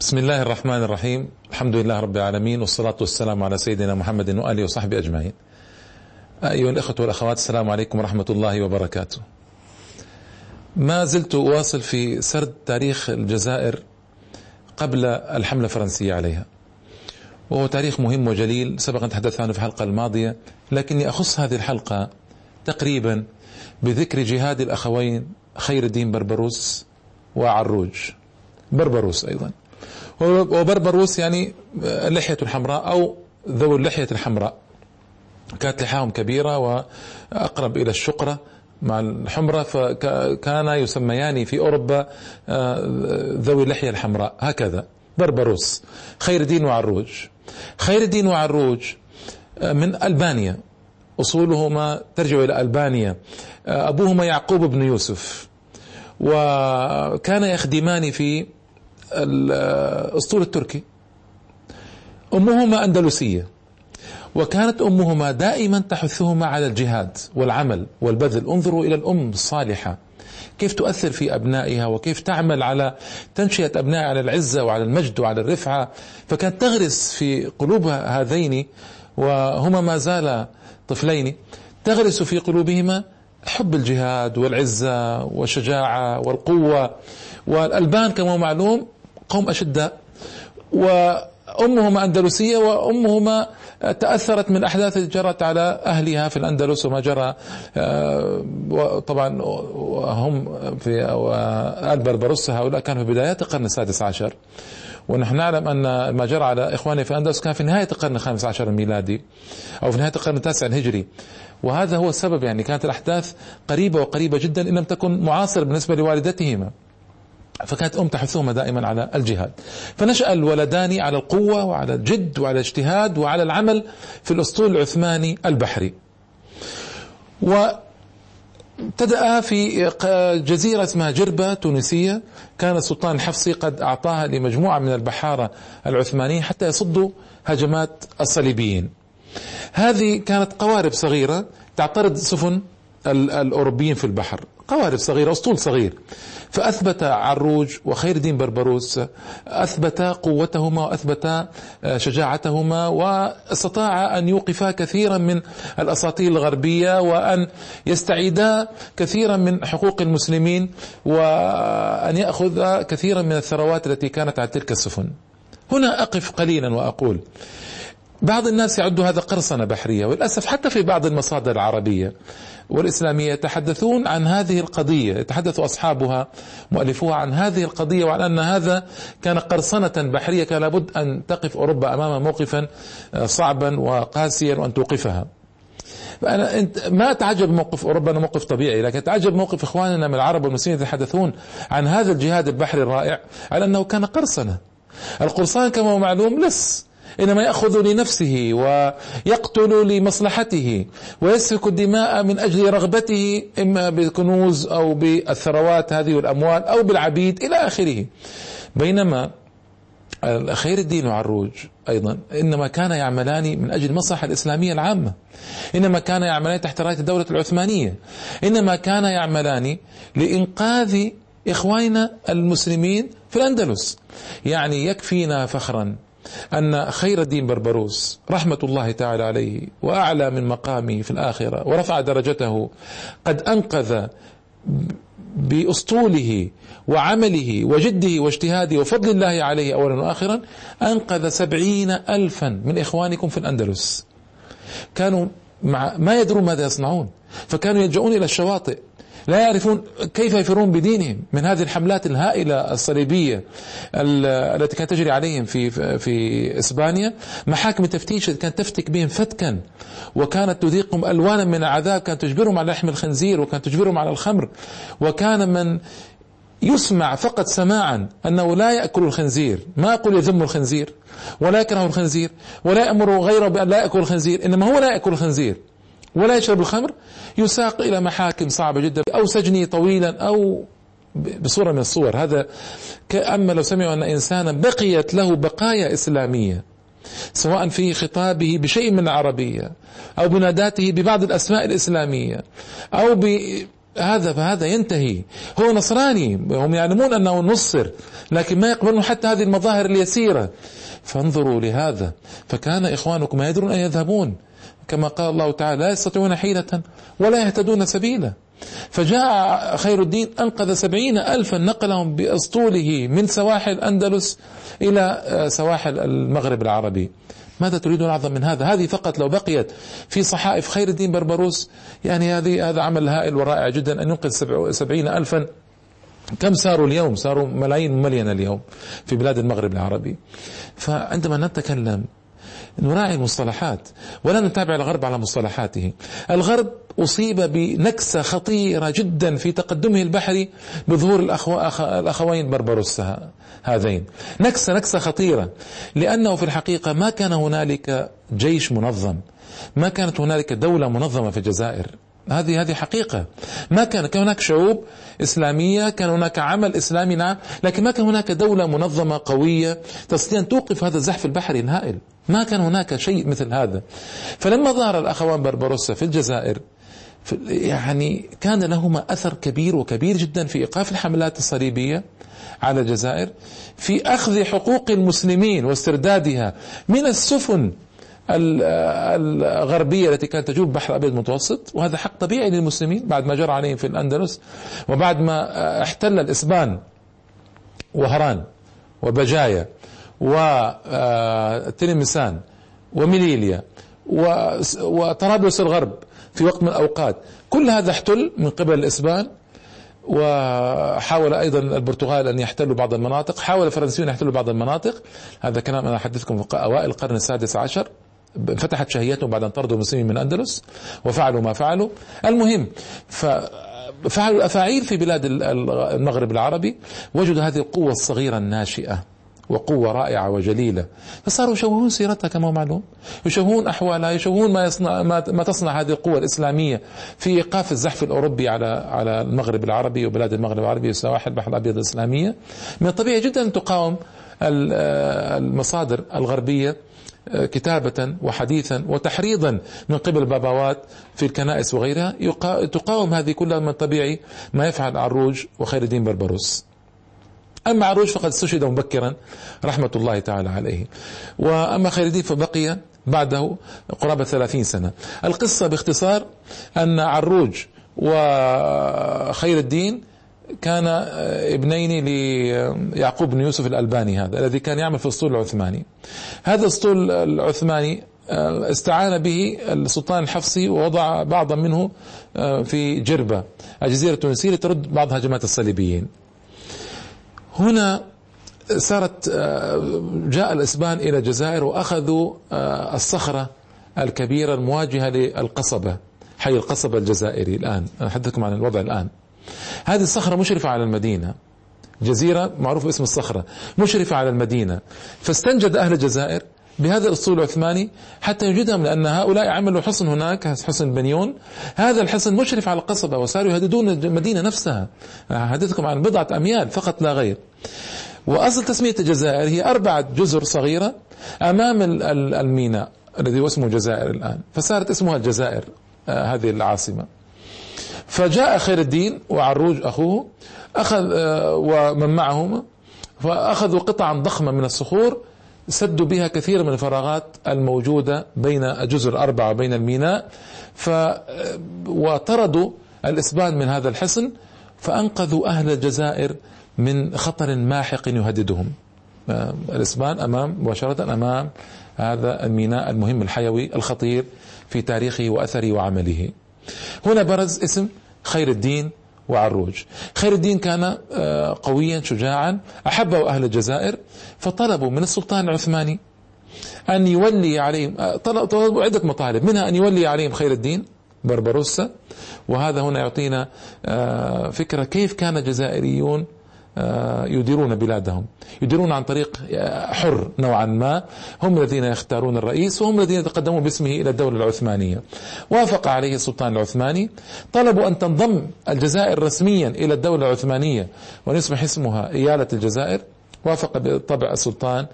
بسم الله الرحمن الرحيم. الحمد لله رب العالمين والصلاة والسلام على سيدنا محمد وآله وصحبه أجمعين. أيها الأخوة والأخوات السلام عليكم ورحمة الله وبركاته. ما زلت أواصل في سرد تاريخ الجزائر قبل الحملة الفرنسية عليها. وهو تاريخ مهم وجليل سبق أن تحدثت عنه في الحلقة الماضية لكني أخص هذه الحلقة تقريبا بذكر جهاد الأخوين خير الدين بربروس وعروج. بربروس أيضا. وبربروس يعني اللحية الحمراء أو ذوي اللحية الحمراء. كانت لحاهم كبيرة وأقرب إلى الشقرة مع الحمرة فكان يسميان في أوروبا آه، ذوي اللحية الحمراء. هكذا بربروس خير الدين وعروج. خير الدين وعروج آه، من ألبانيا. أصولهما ترجع إلى ألبانيا. آه، أبوهما يعقوب بن يوسف. وكان يخدمان في الأسطول التركي. أمهما أندلسية. وكانت أمهما دائما تحثهما على الجهاد والعمل والبذل. انظروا إلى الأم الصالحة. كيف تؤثر في أبنائها وكيف تعمل على تنشئة أبنائها على العزة وعلى المجد وعلى الرفعة. فكانت تغرس في قلوب هذين وهما ما زالا طفلين. تغرس في قلوبهما حب الجهاد والعزة والشجاعة والقوة. والألبان كما معلوم قوم أشداء وأمهما أندلسية وأمهما تأثرت من أحداث جرت على أهلها في الأندلس وما جرى آه، طبعا هم في آل بربروس هؤلاء كانوا في بدايات القرن السادس عشر. ونحن نعلم أن ما جرى على إخواني في الأندلس كان في نهاية القرن الخامس عشر الميلادي أو في نهاية القرن التاسع الهجري. وهذا هو السبب يعني كانت الأحداث قريبة وقريبة جدا إن لم تكن معاصرة بالنسبة لوالدتهما. فكانت أم تحثهما دائما على الجهاد. فنشأ الولدان على القوة وعلى الجد وعلى الاجتهاد وعلى العمل في الأسطول العثماني البحري. وابتدأ في جزيرة اسمها جربة تونسية. كان السلطان الحفصي قد أعطاها لمجموعة من البحارة العثمانيين حتى يصدوا هجمات الصليبيين. هذه كانت قوارب صغيرة تعترض سفن الأوروبيين في البحر. قوارب صغيرة أسطول صغير. فأثبت عروج وخير الدين بربروس أثبت قوتهما وأثبت شجاعتهما وأستطاع أن يوقفا كثيرا من الأساطيل الغربية وأن يستعيدا كثيرا من حقوق المسلمين وأن يأخذ كثيرا من الثروات التي كانت على تلك السفن. هنا أقف قليلا وأقول بعض الناس يعد هذا قرصنة بحرية وللأسف حتى في بعض المصادر العربية. والإسلامية يتحدثون عن هذه القضية يتحدث أصحابها مؤلفوها عن هذه القضية وعن أن هذا كان قرصنة بحرية كان لابد أن تقف أوروبا أمام موقفا آه، صعبا وقاسيا وأن توقفها. فأنا أنت ما أتعجب موقف أوروبا أنه موقف طبيعي لكن أتعجب موقف إخواننا من العرب والمسلمين يتحدثون عن هذا الجهاد البحري الرائع على أنه كان قرصنة. القرصان كما هو معلوم لص. إنما يأخذ لنفسه ويقتل لمصلحته ويسفك الدماء من أجل رغبته إما بالكنوز أو بالثروات هذه والأموال أو بالعبيد إلى آخره. بينما خير الدين وعروج أيضا إنما كان يعملان من أجل المصلحة الإسلامية العامة. إنما كان يعملان تحت راية الدولة العثمانية. إنما كان يعملان لإنقاذ إخواننا المسلمين في الأندلس. يعني يكفينا فخرا أن خير الدين بربروس رحمة الله تعالى عليه وأعلى من مقامه في الآخرة ورفع درجته قد أنقذ بأسطوله وعمله وجده واجتهاده وفضل الله عليه أولا وآخرا أنقذ سبعين ألفا من إخوانكم في الأندلس. كانوا مع ما يدرون ماذا يصنعون فكانوا يلجؤون إلى الشواطئ. لا يعرفون كيف يفرون بدينهم من هذه الحملات الهائلة الصليبية التي كانت تجري عليهم في في إسبانيا. محاكم التفتيش كانت تفتك بهم فتكا وكانت تذيقهم ألوانا من العذاب كانت تجبرهم على لحم الخنزير وكانت تجبرهم على الخمر. وكان من يسمع فقط سماعا أنه لا يأكل الخنزير، ما أقول يذم الخنزير ولا يكره الخنزير ولا يأمر غيره بأن لا يأكل الخنزير، إنما هو لا يأكل الخنزير. ولا يشرب الخمر يساق إلى محاكم صعبة جدا أو سجني طويلا أو بصورة من الصور. هذا كأما لو سمعوا أن إنسانا بقيت له بقايا إسلامية سواء في خطابه بشيء من العربية أو بناداته ببعض الأسماء الإسلامية أو ب هذا فهذا ينتهي. هو نصراني هم يعلمون أنه نصر لكن ما يقبلون حتى هذه المظاهر اليسيرة. فانظروا لهذا. فكان إخوانكم ما يدرون أن يذهبون. كما قال الله تعالى لا يستطيعون حيلة ولا يهتدون سبيلا. فجاء خير الدين أنقذ سبعين ألفا نقلهم بأسطوله من سواحل الأندلس إلى آه، سواحل المغرب العربي. ماذا تريدون أعظم من هذا؟ هذه فقط لو بقيت في صحائف خير الدين بربروس. يعني هذه هذا عمل هائل ورائع جدا أن ينقذ سبعين ألفا. كم صاروا اليوم؟ صاروا ملايين مليون اليوم في بلاد المغرب العربي. فعندما نتكلم نراعي المصطلحات ولا نتابع الغرب على مصطلحاته. الغرب أصيب بنكسة خطيرة جدا في تقدمه البحري بظهور الأخو... الأخوين بربروس هذين. نكسة نكسة خطيرة لأنه في الحقيقة ما كان هنالك جيش منظم ما كانت هنالك دولة منظمة في الجزائر. هذه هذه حقيقة. ما كان كان هناك شعوب إسلامية كان هناك عمل إسلامي نعم لكن ما كان هناك دولة منظمة قوية تستطيع أن توقف هذا الزحف البحري الهائل. ما كان هناك شيء مثل هذا. فلما ظهر الأخوان بربروسا في الجزائر يعني كان لهما أثر كبير وكبير جدا في إيقاف الحملات الصليبية على الجزائر في أخذ حقوق المسلمين واستردادها من السفن الغربية التي كانت تجوب بحر الأبيض المتوسط وهذا حق طبيعي للمسلمين بعد ما جرى عليهم في الأندلس وبعد ما احتل الإسبان وهران وبجاية وتلمسان وميليليا وطرابلس الغرب في وقت من الأوقات. كل هذا احتل من قبل الإسبان وحاول أيضا البرتغال أن يحتلوا بعض المناطق، حاول الفرنسيون يحتلوا بعض المناطق، هذا كلام أنا أحدثكم في أوائل القرن السادس عشر. فتحت شهيتهم بعد أن طردوا المسلمين من الاندلس وفعلوا ما فعلوا، المهم ففعلوا الأفاعيل في بلاد المغرب العربي وجدوا هذه القوة الصغيرة الناشئة وقوة رائعة وجليلة. فصاروا يشوهون سيرتها كما هو معلوم. يشوهون أحوالها يشوهون ما, يصنع ما, تصنع هذه القوة الإسلامية في إيقاف الزحف الأوروبي على على المغرب العربي وبلاد المغرب العربي وسواحل البحر الأبيض الإسلامية. من الطبيعي جدا أن تقاوم المصادر الغربية كتابة وحديثا وتحريضا من قبل الباباوات في الكنائس وغيرها تقاوم هذه كلها من طبيعي ما يفعل عروج وخير الدين بربروس. أما عروج فقد استشهد مبكرا رحمة الله تعالى عليه. وأما خير الدين فبقي بعده قرابة ثلاثين سنة. القصة باختصار أن عروج وخير الدين كان ابنين ليعقوب بن يوسف الألباني هذا الذي كان يعمل في الأسطول العثماني. هذا الأسطول العثماني استعان به السلطان الحفصي ووضع بعضا منه في جربة الجزيرة التونسية لترد بعض هجمات الصليبيين. هنا صارت جاء الإسبان إلى الجزائر وأخذوا الصخرة الكبيرة المواجهة للقصبة حي القصبة الجزائري الآن. أحدثكم عن الوضع الآن. هذه الصخرة مشرفة على المدينة. جزيرة معروف اسم الصخرة. مشرفة على المدينة. فاستنجد أهل الجزائر بهذا الاسطول العثماني حتى يوجدهم لأن هؤلاء عملوا حصن هناك حصن بنيون. هذا الحصن مشرف على القصبه وصاروا يهددون المدينة نفسها. حدثكم عن بضعة أميال فقط لا غير. وأصل تسمية الجزائر هي أربعة جزر صغيرة أمام الميناء الذي هو اسمه الجزائر الآن. فصارت اسمها الجزائر آه، هذه العاصمة. فجاء خير الدين وعروج أخوه أخذ آه، ومن معهما فأخذوا قطعا ضخمة من الصخور سدوا بها كثير من الفراغات الموجودة بين الجزر الأربعة وبين الميناء ف وطردوا الإسبان من هذا الحصن فأنقذوا أهل الجزائر من خطر ماحق يهددهم. الإسبان أمام مباشرة أمام هذا الميناء المهم الحيوي الخطير في تاريخه وأثره وعمله. هنا برز اسم خير الدين وعروج. خير الدين كان آه، قويا شجاعا أحبه أهل الجزائر فطلبوا من السلطان العثماني أن يولي عليهم آه، طلبوا عدة مطالب منها أن يولي عليهم خير الدين بربروسا وهذا هنا يعطينا آه، فكرة كيف كان الجزائريون يديرون بلادهم. يديرون عن طريق آه، حر نوعا ما. هم الذين يختارون الرئيس وهم الذين يتقدمون باسمه إلى الدولة العثمانية. وافق عليه السلطان العثماني. طلبوا أن تنضم الجزائر رسميا إلى الدولة العثمانية ويصبح اسمها إيالة الجزائر. وافق بالطبع السلطان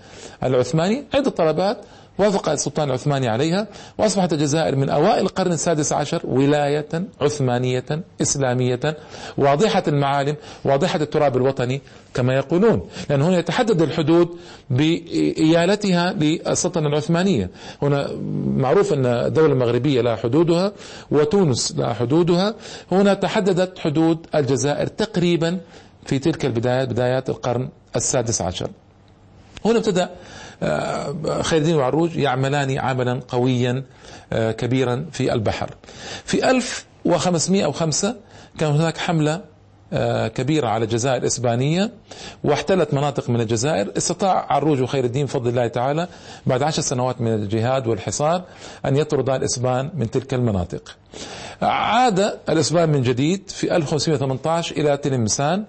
العثماني. عدة طلبات. وافق السلطان العثماني عليها وأصبحت الجزائر من أوائل القرن السادس عشر ولاية عثمانية إسلامية واضحة المعالم واضحة التراب الوطني كما يقولون. لأن هنا يتحدد الحدود بإيالتها للسلطنة العثمانية. هنا معروف أن الدولة المغربية لها حدودها وتونس لها حدودها. هنا تحددت حدود الجزائر تقريبا في تلك البدايات بدايات القرن السادس عشر. هنا ابتدأ آه، خير الدين وعروج يعملان عملا قويا آه، كبيرا في البحر. في 1505 كان هناك حملة آه، كبيرة على الجزائر الإسبانية واحتلت مناطق من الجزائر. استطاع عروج وخير الدين بفضل الله تعالى بعد عشر سنوات من الجهاد والحصار أن يطرد الإسبان من تلك المناطق. عاد الإسبان من جديد في 1518 إلى تلمسان.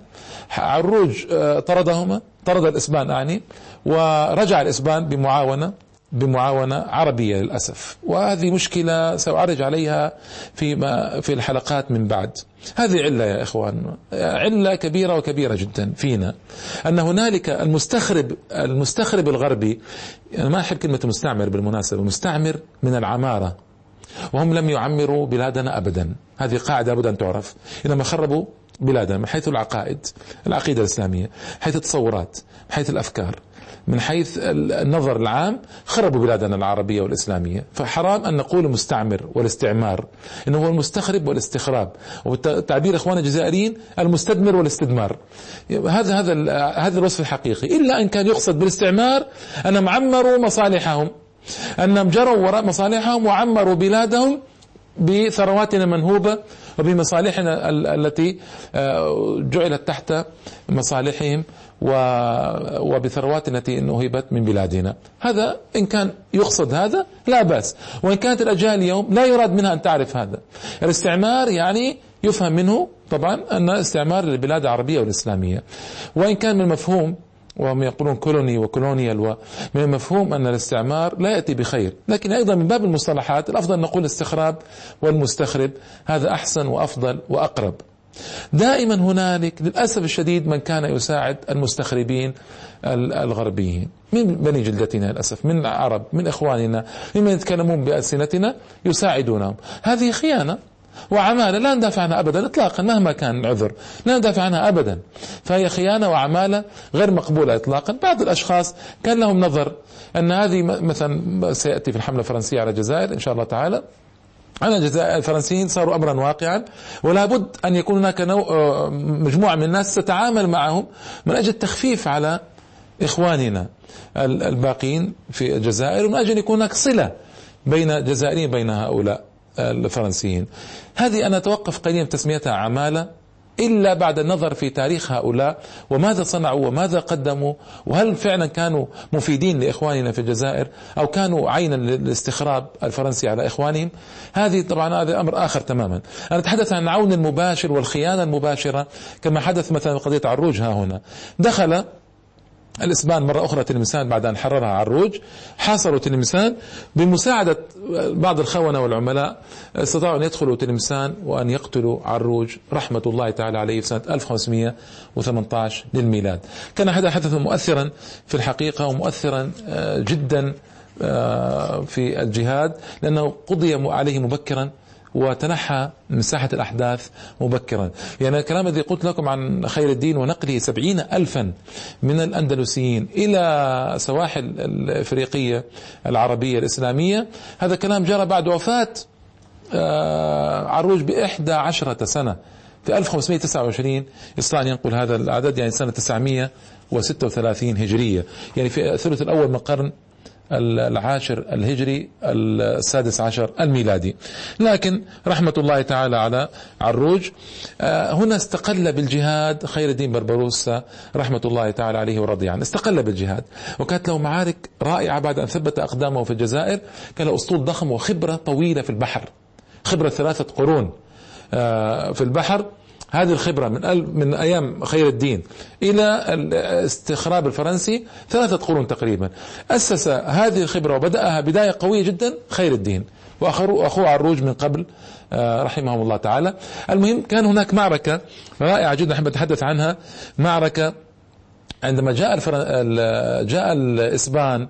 عروج طردهما. طرد الإسبان أعني ورجع الإسبان بمعاونة بمعاونة عربية للأسف. وهذه مشكلة سأعرج عليها في في الحلقات من بعد. هذه علة يا إخوان علة كبيرة وكبيرة جدا فينا أن هنالك المستخرب المستخرب الغربي أنا ما أحب كلمة مستعمر بالمناسبة مستعمر من العمارة وهم لم يعمروا بلادنا أبدا. هذه قاعدة لابد أن تعرف. إنما خربوا بلادنا من حيث العقائد العقيدة الإسلامية حيث التصورات حيث الأفكار من حيث النظر العام خربوا بلادنا العربية والإسلامية. فحرام أن نقول المستعمر والاستعمار إنه هو المستخرب والاستخراب. وتعبير إخواننا الجزائريين المستدمر والاستدمار. هذا هذا هذا الوصف الحقيقي. إلا أن كان يقصد بالاستعمار أنهم عمروا مصالحهم. أنهم جروا وراء مصالحهم وعمروا بلادهم بثرواتنا المنهوبة وبمصالحنا التي آه، جعلت تحت مصالحهم وبثروات التي نهبت من بلادنا. هذا إن كان يقصد هذا لا بأس. وإن كانت الأجيال اليوم لا يراد منها أن تعرف هذا. الاستعمار يعني يفهم منه طبعا أن استعمار للبلاد العربية والإسلامية. وإن كان من مفهوم وهم يقولون كولوني وكولونيال ومن المفهوم أن الاستعمار لا يأتي بخير. لكن أيضا من باب المصطلحات الأفضل نقول الاستخراب والمستخرب هذا أحسن وأفضل وأقرب. دائما هنالك للأسف الشديد من كان يساعد المستخربين الغربيين. من بني جلدتنا للأسف من العرب من إخواننا ممن يتكلمون بألسنتنا يساعدونهم. هذه خيانة وعمالة لا ندافع عنها أبدا إطلاقا مهما كان العذر لا ندافع عنها أبدا. فهي خيانة وعمالة غير مقبولة إطلاقا. بعض الأشخاص كان لهم نظر أن هذه مثلا سيأتي في الحملة الفرنسية على الجزائر إن شاء الله تعالى. أن الفرنسيين صاروا أمرا واقعا ولا بد أن يكون هناك آه، مجموعة من الناس تتعامل معهم من أجل التخفيف على إخواننا الباقين في الجزائر ومن أجل أن يكون هناك صلة بين الجزائريين بين هؤلاء. الفرنسيين. هذه أنا أتوقف قليلا تسميتها عمالة إلا بعد النظر في تاريخ هؤلاء وماذا صنعوا وماذا قدموا وهل فعلا كانوا مفيدين لإخواننا في الجزائر أو كانوا عينا للاستخراب الفرنسي على إخوانهم. هذه طبعا هذا أمر آخر تماما. أنا أتحدث عن العون المباشر والخيانة المباشرة كما حدث مثلا قضية عروج ها هنا. دخل الإسبان مرة أخرى تلمسان بعد أن حررها عروج. حاصروا تلمسان بمساعدة بعض الخونة والعملاء. استطاعوا أن يدخلوا تلمسان وأن يقتلوا عروج رحمة الله تعالى عليه في سنة 1518 للميلاد. كان هذا حدثا مؤثرا في الحقيقة ومؤثرا آه، جدا آه، في الجهاد لأنه قضي عليه مبكرا وتنحى من ساحة الأحداث مبكرا. يعني الكلام الذي قلت لكم عن خير الدين ونقله سبعين ألفا من الأندلسيين إلى سواحل الإفريقية العربية الإسلامية هذا كلام جرى بعد وفاة آه، عروج بإحدى عشرة سنة. في 1529 يستطيع أن ينقل هذا العدد يعني سنة 936 هجرية. يعني في الثلث الأول من القرن العاشر الهجري السادس عشر الميلادي. لكن رحمة الله تعالى على عروج آه، هنا استقل بالجهاد خير الدين بربروسا رحمة الله تعالى عليه ورضي عنه. استقل بالجهاد وكانت له معارك رائعة بعد أن ثبت أقدامه في الجزائر. كان له أسطول ضخم وخبرة طويلة في البحر خبرة ثلاثة قرون آه، في البحر. هذه الخبرة من من أيام خير الدين إلى الاستخراب الفرنسي ثلاثة قرون تقريبا أسس هذه الخبرة وبدأها بداية قوية جدا خير الدين وأخوه عروج من قبل آه، رحمهم الله تعالى المهم كان هناك معركة رائعة جدا أحب أتحدث عنها معركة عندما جاء. جاء الإسبان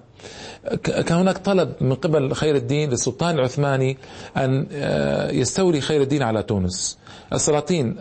كان هناك طلب من قبل خير الدين للسلطان العثماني أن آه، يستولي خير الدين على تونس. السلاطين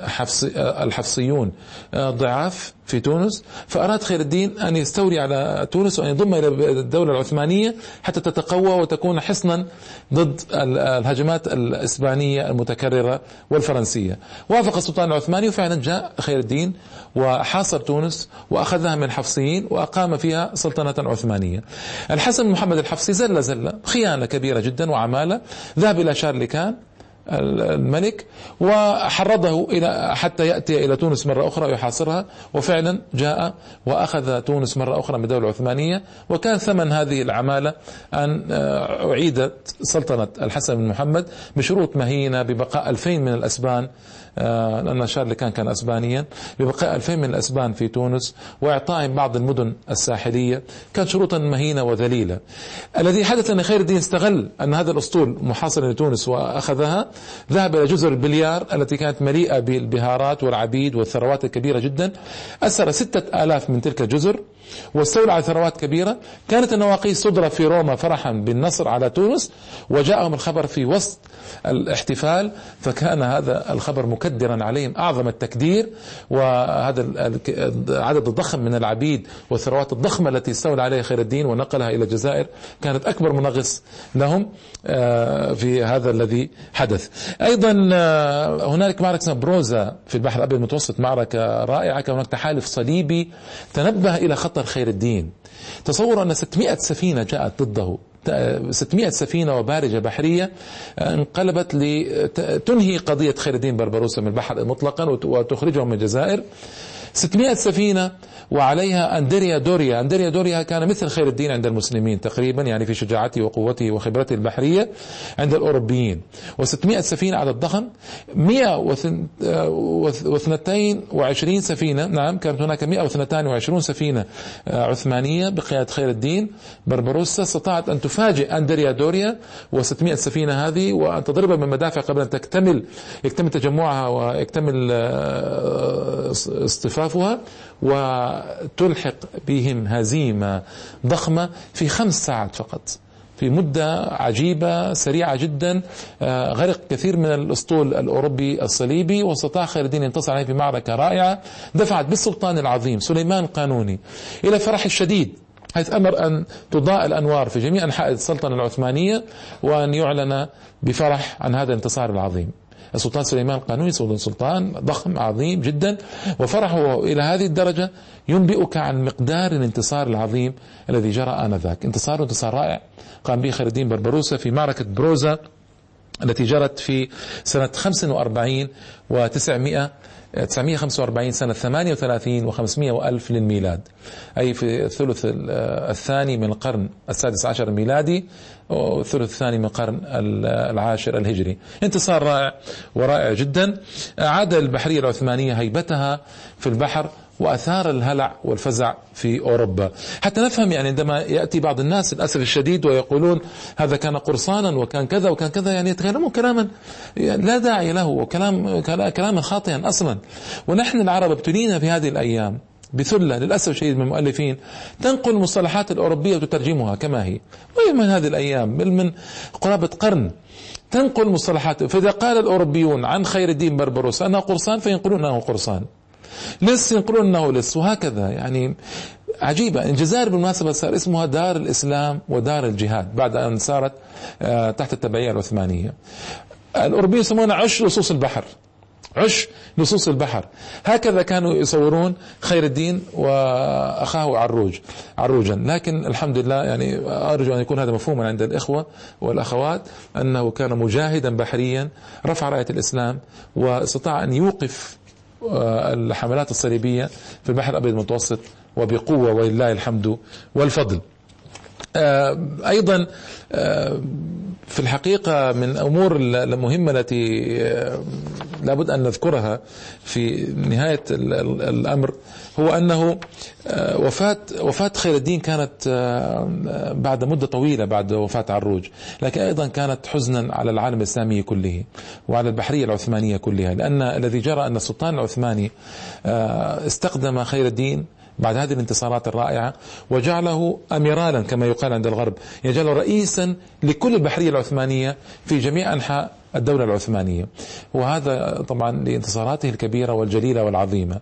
الحفصيون آه، ضعاف في تونس. فأراد خير الدين أن يستولي على تونس وأن يضم إلى الدولة العثمانية حتى تتقوى وتكون حصنا ضد الهجمات الإسبانية المتكررة والفرنسية. وافق السلطان العثماني وفعلا جاء خير الدين وحاصر تونس وأخذها من الحفصيين وأقام فيها سلطنة عثمانية. الحسن محمد الحفصي زل زلة خيانة كبيرة جدا وعمالة. ذهب إلى شارلكان الملك وحرضه إلى حتى يأتي إلى تونس مرة أخرى ويحاصرها. وفعلا جاء وأخذ تونس مرة أخرى من الدولة العثمانيه وكان ثمن هذه العمالة أن آه، أعيدت سلطنة الحسن بن محمد بشروط مهينة ببقاء ألفين من الأسبان. آه، لأن شارل كان كان أسبانيا. ببقاء ألفين من الأسبان في تونس وإعطائهم بعض المدن الساحلية كانت شروطا مهينة وذليلة. الذي حدث أن خير الدين استغل أن هذا الأسطول محاصر لتونس وأخذها ذهب إلى جزر البليار التي كانت مليئة بالبهارات والعبيد والثروات الكبيرة جدا. ستة آلاف من تلك الجزر واستولى على ثروات كبيرة. كانت النواقيس تضرب في روما فرحا بالنصر على تونس وجاءهم الخبر في وسط الاحتفال فكان هذا الخبر مكدرا عليهم أعظم التكدير وهذا العدد الضخم من العبيد والثروات الضخمة التي استولى عليها خير الدين ونقلها إلى الجزائر كانت أكبر منغص لهم آه، في هذا الذي حدث. أيضا آه، هنالك معركة اسمها بروزا في البحر الأبيض المتوسط معركة رائعة كان هناك تحالف صليبي تنبه إلى خطر خير الدين. تصوروا أن 600 سفينة جاءت ضده. 600 سفينة وبارجة بحرية انقلبت لتنهي قضية خير الدين بربروسا من البحر مطلقا وتخرجهم من الجزائر. 600 سفينة وعليها أندريا دوريا. أندريا دوريا كان مثل خير الدين عند المسلمين تقريبا يعني في شجاعته وقوته وخبرته البحرية عند الأوروبيين. و600 سفينة عدد ضخم 122 سفينة. نعم كانت هناك 122 سفينة آه، عثمانية بقيادة خير الدين بربروسا استطاعت أن تفاجئ أندريا دوريا و600 سفينة هذه وأن تضربها من مدافع قبل أن تكتمل يكتمل تجمعها ويكتمل آه، اصطفافها وتلحق بهم هزيمة ضخمة في خمس ساعات فقط في مدة عجيبة سريعة جدا آه، غرق كثير من الأسطول الأوروبي الصليبي واستطاع خير الدين ينتصر عليه في معركة رائعة دفعت بالسلطان العظيم سليمان القانوني إلى فرح الشديد حيث أمر أن تضاء الأنوار في جميع أنحاء السلطنة العثمانية وأن يعلن بفرح عن هذا الانتصار العظيم. السلطان سليمان القانوني سلطان ضخم عظيم جدا وفرحه إلى هذه الدرجة ينبئك عن مقدار الانتصار العظيم الذي جرى آنذاك. انتصار انتصار رائع. قام به خير الدين بربروسا في معركة بروزا التي جرت في سنة 45 و900 945 سنة 38 و500 وألف للميلاد. أي في الثلث الثاني من القرن السادس عشر الميلادي والثلث الثاني من القرن العاشر الهجري. انتصار رائع ورائع جدا. عاد البحرية العثمانية هيبتها في البحر وأثار الهلع والفزع في أوروبا، حتى نفهم يعني عندما يأتي بعض الناس للأسف الشديد ويقولون هذا كان قرصانا وكان كذا وكان كذا يعني يتكلمون كلاما لا داعي له وكلام كلاما خاطئا أصلا، ونحن العرب ابتلينا في هذه الأيام بثلة للأسف الشديد من المؤلفين تنقل المصطلحات الأوروبية وتترجمها كما هي. وهي من هذه الأيام بل من قرابة قرن. تنقل مصطلحات فإذا قال الأوروبيون عن خير الدين بربروس أنه قرصان فينقلون أنه قرصان. لص ينقلون أنه لص وهكذا. يعني عجيبة. الجزائر بالمناسبة صار اسمها دار الإسلام ودار الجهاد بعد أن صارت آه، تحت التبعية العثمانية. الأوروبيين يسمونها عش لصوص البحر. عش لصوص البحر. هكذا كانوا يصورون خير الدين وأخاه عروج عروجا. لكن الحمد لله يعني أرجو أن يكون هذا مفهوما عند الإخوة والأخوات أنه كان مجاهدا بحريا رفع راية الإسلام واستطاع أن يوقف الحملات الصليبية في البحر الأبيض المتوسط وبقوة ولله الحمد والفضل. آه، أيضا آه، في الحقيقة من الأمور المهمة التي آه، لابد أن نذكرها في نهاية الأمر هو أنه آه، وفاة وفاة خير الدين كانت آه، بعد مدة طويلة بعد وفاة عروج لكن أيضا كانت حزنا على العالم الإسلامي كله وعلى البحرية العثمانية كلها لأن الذي جرى أن السلطان العثماني استخدم خير الدين بعد هذه الانتصارات الرائعة وجعله أميرالا كما يقال عند الغرب يجعله رئيسا لكل البحرية العثمانية في جميع أنحاء الدولة العثمانية. وهذا طبعا لانتصاراته الكبيرة والجليلة والعظيمة.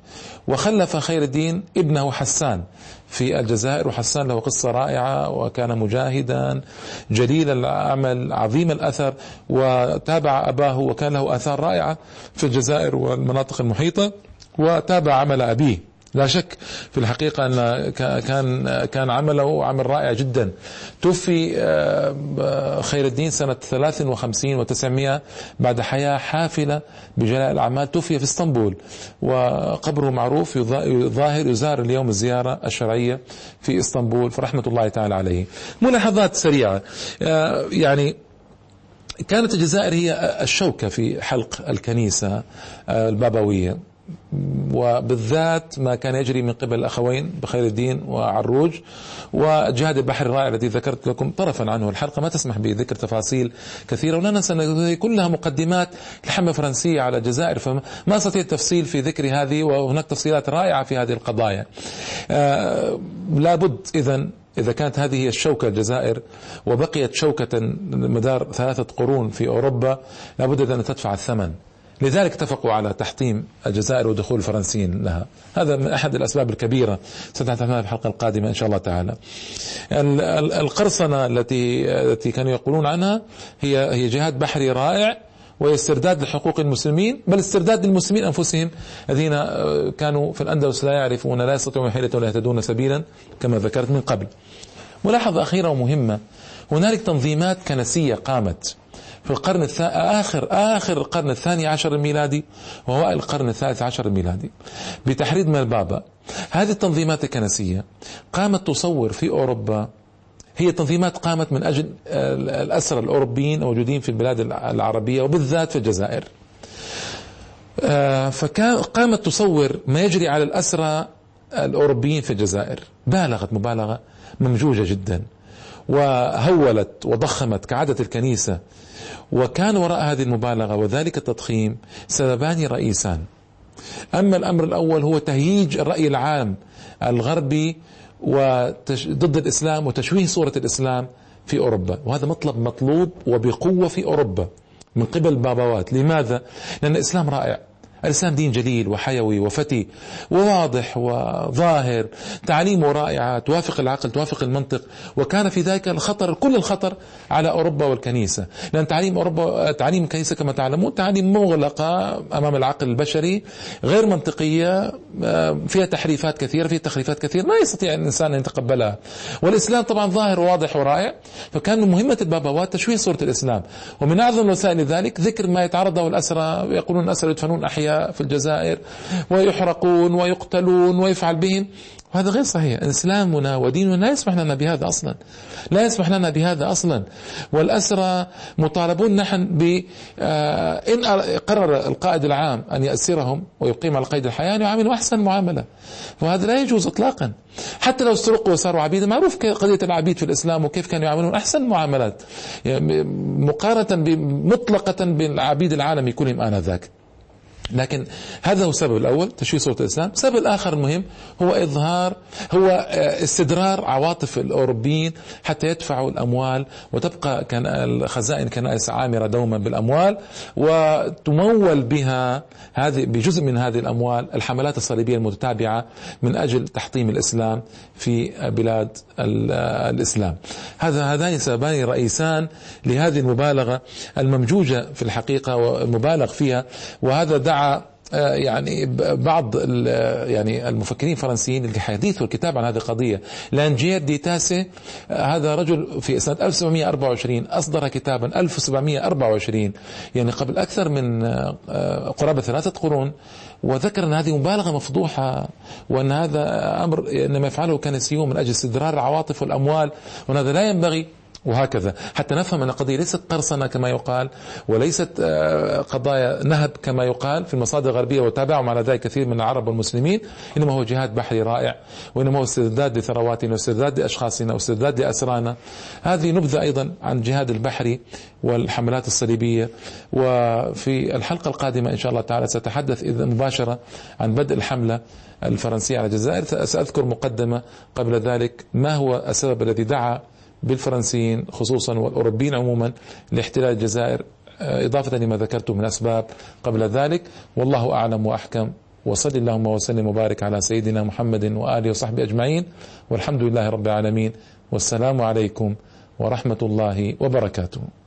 وخلف خير الدين ابنه حسان في الجزائر وحسان له قصة رائعة وكان مجاهدا جليل العمل عظيم الأثر وتابع أباه وكان له آثار رائعة في الجزائر والمناطق المحيطة وتابع عمل أبيه. لا شك في الحقيقة أن كان كان عمله عمل رائع جدا. توفي آه، خير الدين سنة 53 و900 بعد حياة حافلة بجلاء الأعمال توفي في إسطنبول. وقبره معروف ظاهر يزار اليوم الزيارة الشرعية في إسطنبول فرحمة الله تعالى عليه. ملاحظات سريعة. آه، يعني كانت الجزائر هي الشوكة في حلق الكنيسة آه، البابوية. وبالذات ما كان يجري من قبل الأخوين بخير الدين وعروج وجهاد البحر الرائع الذي ذكرت لكم طرفا عنه الحلقة. ما تسمح بذكر تفاصيل كثيرة ولا ننسى أن كلها مقدمات لحملة فرنسية على الجزائر فما أستطيع التفصيل في ذكر هذه وهناك تفصيلات رائعة في هذه القضايا. آه لابد إذا إذا كانت هذه هي الشوكة الجزائر وبقيت شوكة مدار ثلاثة قرون في أوروبا لابد أن تدفع الثمن. لذلك اتفقوا على تحطيم الجزائر ودخول الفرنسيين لها. هذا من أحد الأسباب الكبيرة عنها في الحلقة القادمة إن شاء الله تعالى. القرصنة التي التي كانوا يقولون عنها هي هي جهاد بحري رائع وهي استرداد لحقوق المسلمين بل استرداد للمسلمين أنفسهم الذين آه، كانوا في الأندلس لا يعرفون لا يستطيعون حيلة ولا يهتدون سبيلا كما ذكرت من قبل. ملاحظة أخيرة ومهمة. هنالك تنظيمات كنسية قامت. في القرن الثاني آخر آخر القرن الثاني عشر الميلادي وأوائل القرن الثالث عشر الميلادي. بتحريض من البابا هذه التنظيمات الكنسية قامت تصور في أوروبا. هي تنظيمات قامت من أجل الأسرى الأوروبيين الموجودين في البلاد العربية وبالذات في الجزائر. آه، فقامت تصور ما يجري على الأسرى الأوروبيين في الجزائر. بالغت مبالغة ممجوجة جدا. وهولت وضخمت كعادة الكنيسة وكان وراء هذه المبالغة وذلك التضخيم سببان رئيسان. أما الأمر الأول هو تهييج الرأي العام الغربي ضد الإسلام وتشويه صورة الإسلام في أوروبا. وهذا مطلب مطلوب وبقوة في أوروبا من قبل البابوات لماذا؟ لأن الإسلام رائع. الإسلام دين جليل وحيوي وفتي وواضح وظاهر. تعاليمه رائعة توافق العقل توافق المنطق وكان في ذلك الخطر كل الخطر على أوروبا والكنيسة. لأن تعاليم أوروبا تعاليم الكنيسة كما تعلمون تعاليم مغلقة أمام العقل البشري غير منطقية فيها تحريفات كثيرة فيها تخريفات كثيرة ما يستطيع الإنسان أن يتقبلها. والإسلام طبعا ظاهر وواضح ورائع فكان من مهمة البابوات تشويه صورة الإسلام. ومن أعظم وسائل ذلك ذكر ما يتعرض له الأسرى يقولون الأسرى يدفنون أحياء في الجزائر ويحرقون ويقتلون ويفعل بهم. وهذا غير صحيح. إسلامنا وديننا لا يسمح لنا بهذا أصلا. لا يسمح لنا بهذا أصلا. والأسرى مطالبون نحن ب آه، إن قرر القائد العام أن يأسرهم ويقيم على قيد الحياة أن يعاملهم أحسن معاملة. وهذا لا يجوز إطلاقا. حتى لو استرقوا وصاروا عبيدا معروف قضية العبيد في الإسلام وكيف كانوا يعاملون أحسن معاملات. يعني مقارنة مطلقة بالعبيد العالم كلهم آنذاك لكن هذا هو السبب الأول تشويه صورة الإسلام. السبب الآخر المهم هو إظهار هو آه، استدرار عواطف الأوروبيين حتى يدفعوا الأموال وتبقى كان الخزائن كنائس عامرة دوما بالأموال وتمول بها هذه بجزء من هذه الأموال الحملات الصليبية المتتابعة من أجل تحطيم الإسلام في بلاد الإسلام. هذا هذان سببان رئيسان لهذه المبالغة الممجوجة في الحقيقة ومبالغ فيها وهذا دعا آه، يعني بعض يعني المفكرين الفرنسيين اللي حيثوا الكتاب عن هذه القضية. لانجير دي تاسي آه، هذا رجل في سنة 1724 أصدر كتابا 1724 يعني قبل أكثر من آه، قرابة ثلاثة قرون وذكر أن هذه مبالغة مفضوحة وأن هذا أمر إنما يفعله الكنسيون من أجل استدرار العواطف والأموال وأن هذا لا ينبغي وهكذا. حتى نفهم أن القضية ليست قرصنة كما يقال وليست آه، قضايا نهب كما يقال في المصادر الغربية وتابعهم على ذلك كثير من العرب والمسلمين. إنما هو جهاد بحري رائع وإنما هو استرداد لثرواتنا واسترداد لأشخاصنا واسترداد لأسرانا. هذه نبذة أيضا عن الجهاد البحري والحملات الصليبية. وفي الحلقة القادمة إن شاء الله تعالى سأتحدث إذا مباشرة عن بدء الحملة الفرنسية على الجزائر. سأذكر مقدمة قبل ذلك ما هو السبب الذي دعا بالفرنسيين خصوصا والأوروبيين عموما لاحتلال الجزائر آه، إضافة لما ذكرته من أسباب قبل ذلك. والله أعلم وأحكم. وصل اللهم وسلم وبارك على سيدنا محمد وآله وصحبه أجمعين. والحمد لله رب العالمين. والسلام عليكم ورحمة الله وبركاته.